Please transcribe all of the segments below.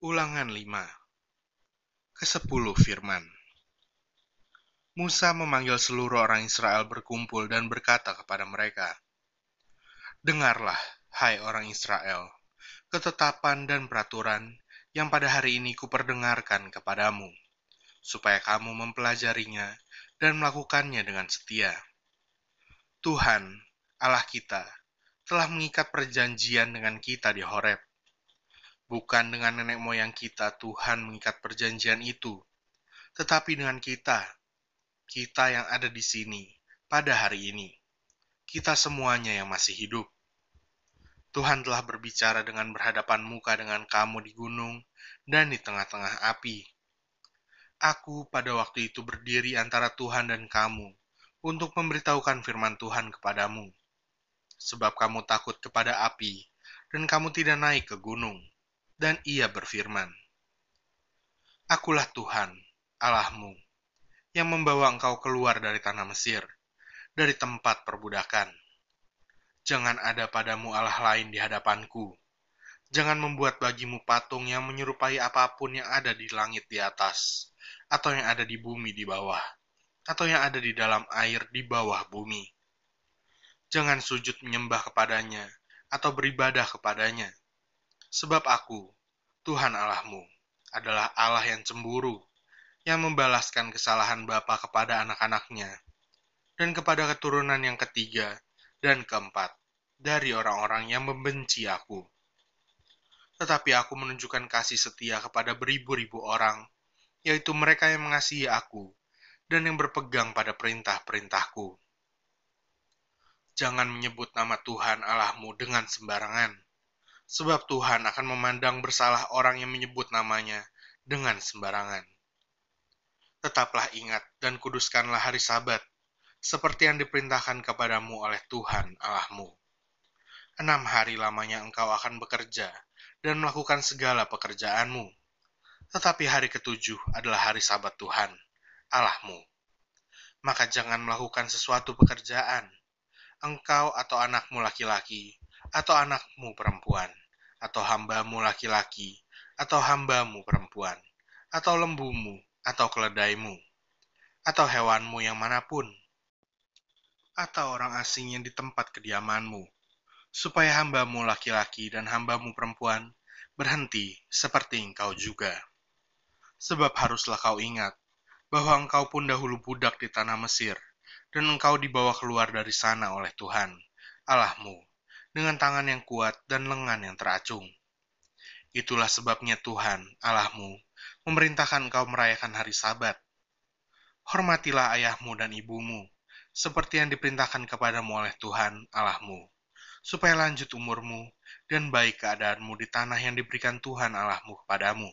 Ulangan 5 Kesepuluh firman Musa memanggil seluruh orang Israel berkumpul dan berkata kepada mereka, Dengarlah, hai orang Israel, ketetapan dan peraturan yang pada hari ini kuperdengarkan kepadamu, supaya kamu mempelajarinya dan melakukannya dengan setia. Tuhan, Allah kita, telah mengikat perjanjian dengan kita di Horeb. Bukan dengan nenek moyang kita Tuhan mengikat perjanjian itu, tetapi dengan kita, kita yang ada di sini pada hari ini. Kita semuanya yang masih hidup. Tuhan telah berbicara dengan berhadapan muka dengan kamu di gunung dan di tengah-tengah api. Aku pada waktu itu berdiri antara Tuhan dan kamu untuk memberitahukan firman Tuhan kepadamu. Sebab kamu takut kepada api, dan kamu tidak naik ke gunung. Dan ia berfirman, Akulah Tuhan, Allahmu, yang membawa engkau keluar dari tanah Mesir, dari tempat perbudakan. Jangan ada padamu Allah lain di hadapanku. Jangan membuat bagimu patung yang menyerupai apa pun yang ada di langit di atas, atau yang ada di bumi di bawah atau yang ada di dalam air di bawah bumi. Jangan sujud menyembah kepadanya atau beribadah kepadanya. Sebab aku, Tuhan Allahmu, adalah Allah yang cemburu, yang membalaskan kesalahan bapa kepada anak-anaknya, dan kepada keturunan yang ketiga dan keempat dari orang-orang yang membenci aku. Tetapi aku menunjukkan kasih setia kepada beribu-ribu orang, yaitu mereka yang mengasihi aku dan yang berpegang pada perintah-perintahku. Jangan menyebut nama Tuhan Allahmu dengan sembarangan, sebab Tuhan akan memandang bersalah orang yang menyebut namanya dengan sembarangan. Tetaplah ingat dan kuduskanlah hari sabat, seperti yang diperintahkan kepadamu oleh Tuhan Allahmu. Enam hari lamanya engkau akan bekerja dan melakukan segala pekerjaanmu. Tetapi hari ketujuh adalah hari sabat Tuhan Allahmu. Maka jangan melakukan sesuatu pekerjaan, engkau atau anakmu laki-laki, atau anakmu perempuan, atau hambamu laki-laki, atau hambamu perempuan, atau lembumu, atau keledaimu, atau hewanmu yang mana pun, atau orang asing yang di tempat kediamanmu, supaya hambamu laki-laki dan hambamu perempuan berhenti seperti engkau juga. Sebab haruslah kau ingat bahwa engkau pun dahulu budak di tanah Mesir, dan engkau dibawa keluar dari sana oleh Tuhan, Allahmu, dengan tangan yang kuat dan lengan yang teracung. Itulah sebabnya Tuhan, Allahmu, memerintahkan engkau merayakan hari sabat. Hormatilah ayahmu dan ibumu, seperti yang diperintahkan kepadamu oleh Tuhan, Allahmu, supaya lanjut umurmu dan baik keadaanmu di tanah yang diberikan Tuhan Allahmu kepadamu.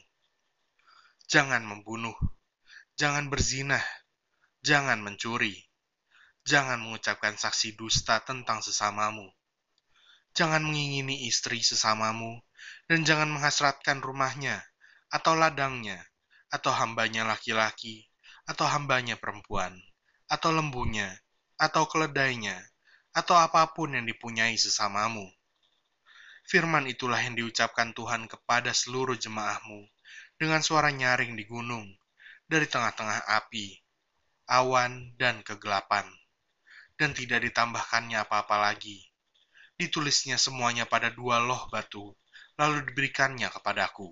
Jangan membunuh, Jangan berzinah, jangan mencuri, jangan mengucapkan saksi dusta tentang sesamamu, jangan mengingini istri sesamamu, dan jangan menghasratkan rumahnya, atau ladangnya, atau hambanya laki-laki, atau hambanya perempuan, atau lembunya, atau keledainya, atau apa pun yang dipunyai sesamamu. Firman itulah yang diucapkan Tuhan kepada seluruh jemaahmu dengan suara nyaring di gunung, dari tengah-tengah api, awan, dan kegelapan, dan tidak ditambahkannya apa-apa lagi. Ditulisnya semuanya pada dua loh batu, lalu diberikannya kepadaku.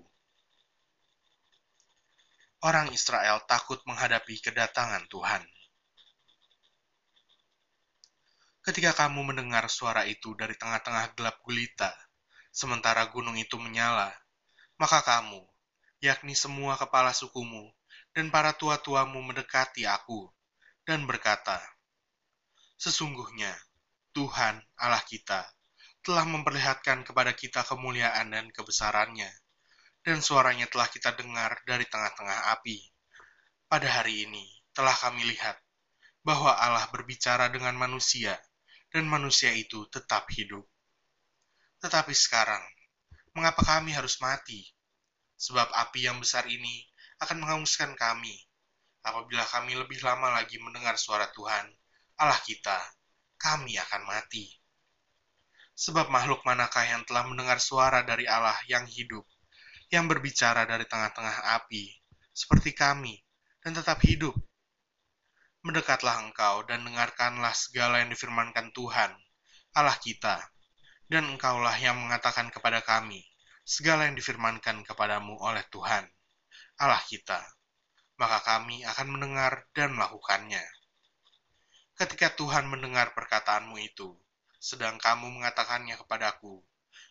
Orang Israel takut menghadapi kedatangan Tuhan. Ketika kamu mendengar suara itu dari tengah-tengah gelap gulita, sementara gunung itu menyala, maka kamu, yakni semua kepala sukumu, dan para tua-tuamu mendekati aku dan berkata, Sesungguhnya Tuhan Allah kita telah memperlihatkan kepada kita kemuliaan dan kebesarannya, dan suaranya telah kita dengar dari tengah-tengah api. Pada hari ini telah kami lihat bahwa Allah berbicara dengan manusia, dan manusia itu tetap hidup. Tetapi sekarang, mengapa kami harus mati? Sebab api yang besar ini akan menghanguskan kami apabila kami lebih lama lagi mendengar suara Tuhan, Allah kita, kami akan mati. Sebab makhluk manakah yang telah mendengar suara dari Allah yang hidup, yang berbicara dari tengah-tengah api, seperti kami, dan tetap hidup. Mendekatlah engkau dan dengarkanlah segala yang difirmankan Tuhan, Allah kita, dan engkaulah yang mengatakan kepada kami, segala yang difirmankan kepadamu oleh Tuhan, Allah kita. Maka kami akan mendengar dan melakukannya. Ketika Tuhan mendengar perkataanmu itu, sedang kamu mengatakannya kepadaku,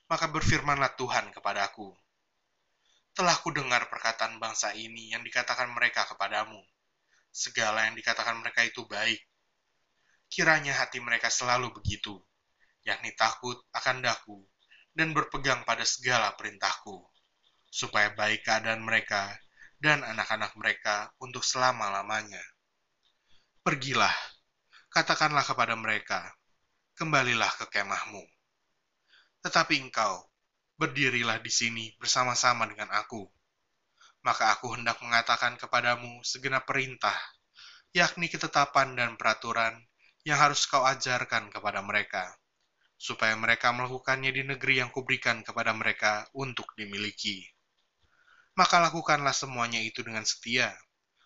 maka berfirmanlah Tuhan kepadaku. Telah ku dengar perkataan bangsa ini yang dikatakan mereka kepadamu. Segala yang dikatakan mereka itu baik. Kiranya hati mereka selalu begitu, yakni takut akan daku dan berpegang pada segala perintahku, supaya baik keadaan mereka dan anak-anak mereka untuk selama-lamanya. Pergilah, katakanlah kepada mereka, kembalilah ke kemahmu. Tetapi engkau, berdirilah di sini bersama-sama dengan aku. Maka aku hendak mengatakan kepadamu segenap perintah, yakni ketetapan dan peraturan yang harus kau ajarkan kepada mereka supaya mereka melakukannya di negeri yang kuberikan kepada mereka untuk dimiliki. Maka lakukanlah semuanya itu dengan setia,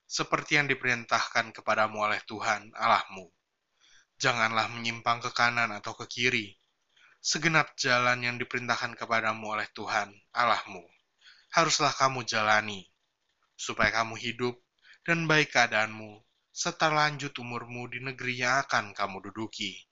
seperti yang diperintahkan kepadamu oleh Tuhan Allahmu. Janganlah menyimpang ke kanan atau ke kiri. Segenap jalan yang diperintahkan kepadamu oleh Tuhan Allahmu, haruslah kamu jalani, supaya kamu hidup dan baik keadaanmu, serta lanjut umurmu di negeri yang akan kamu duduki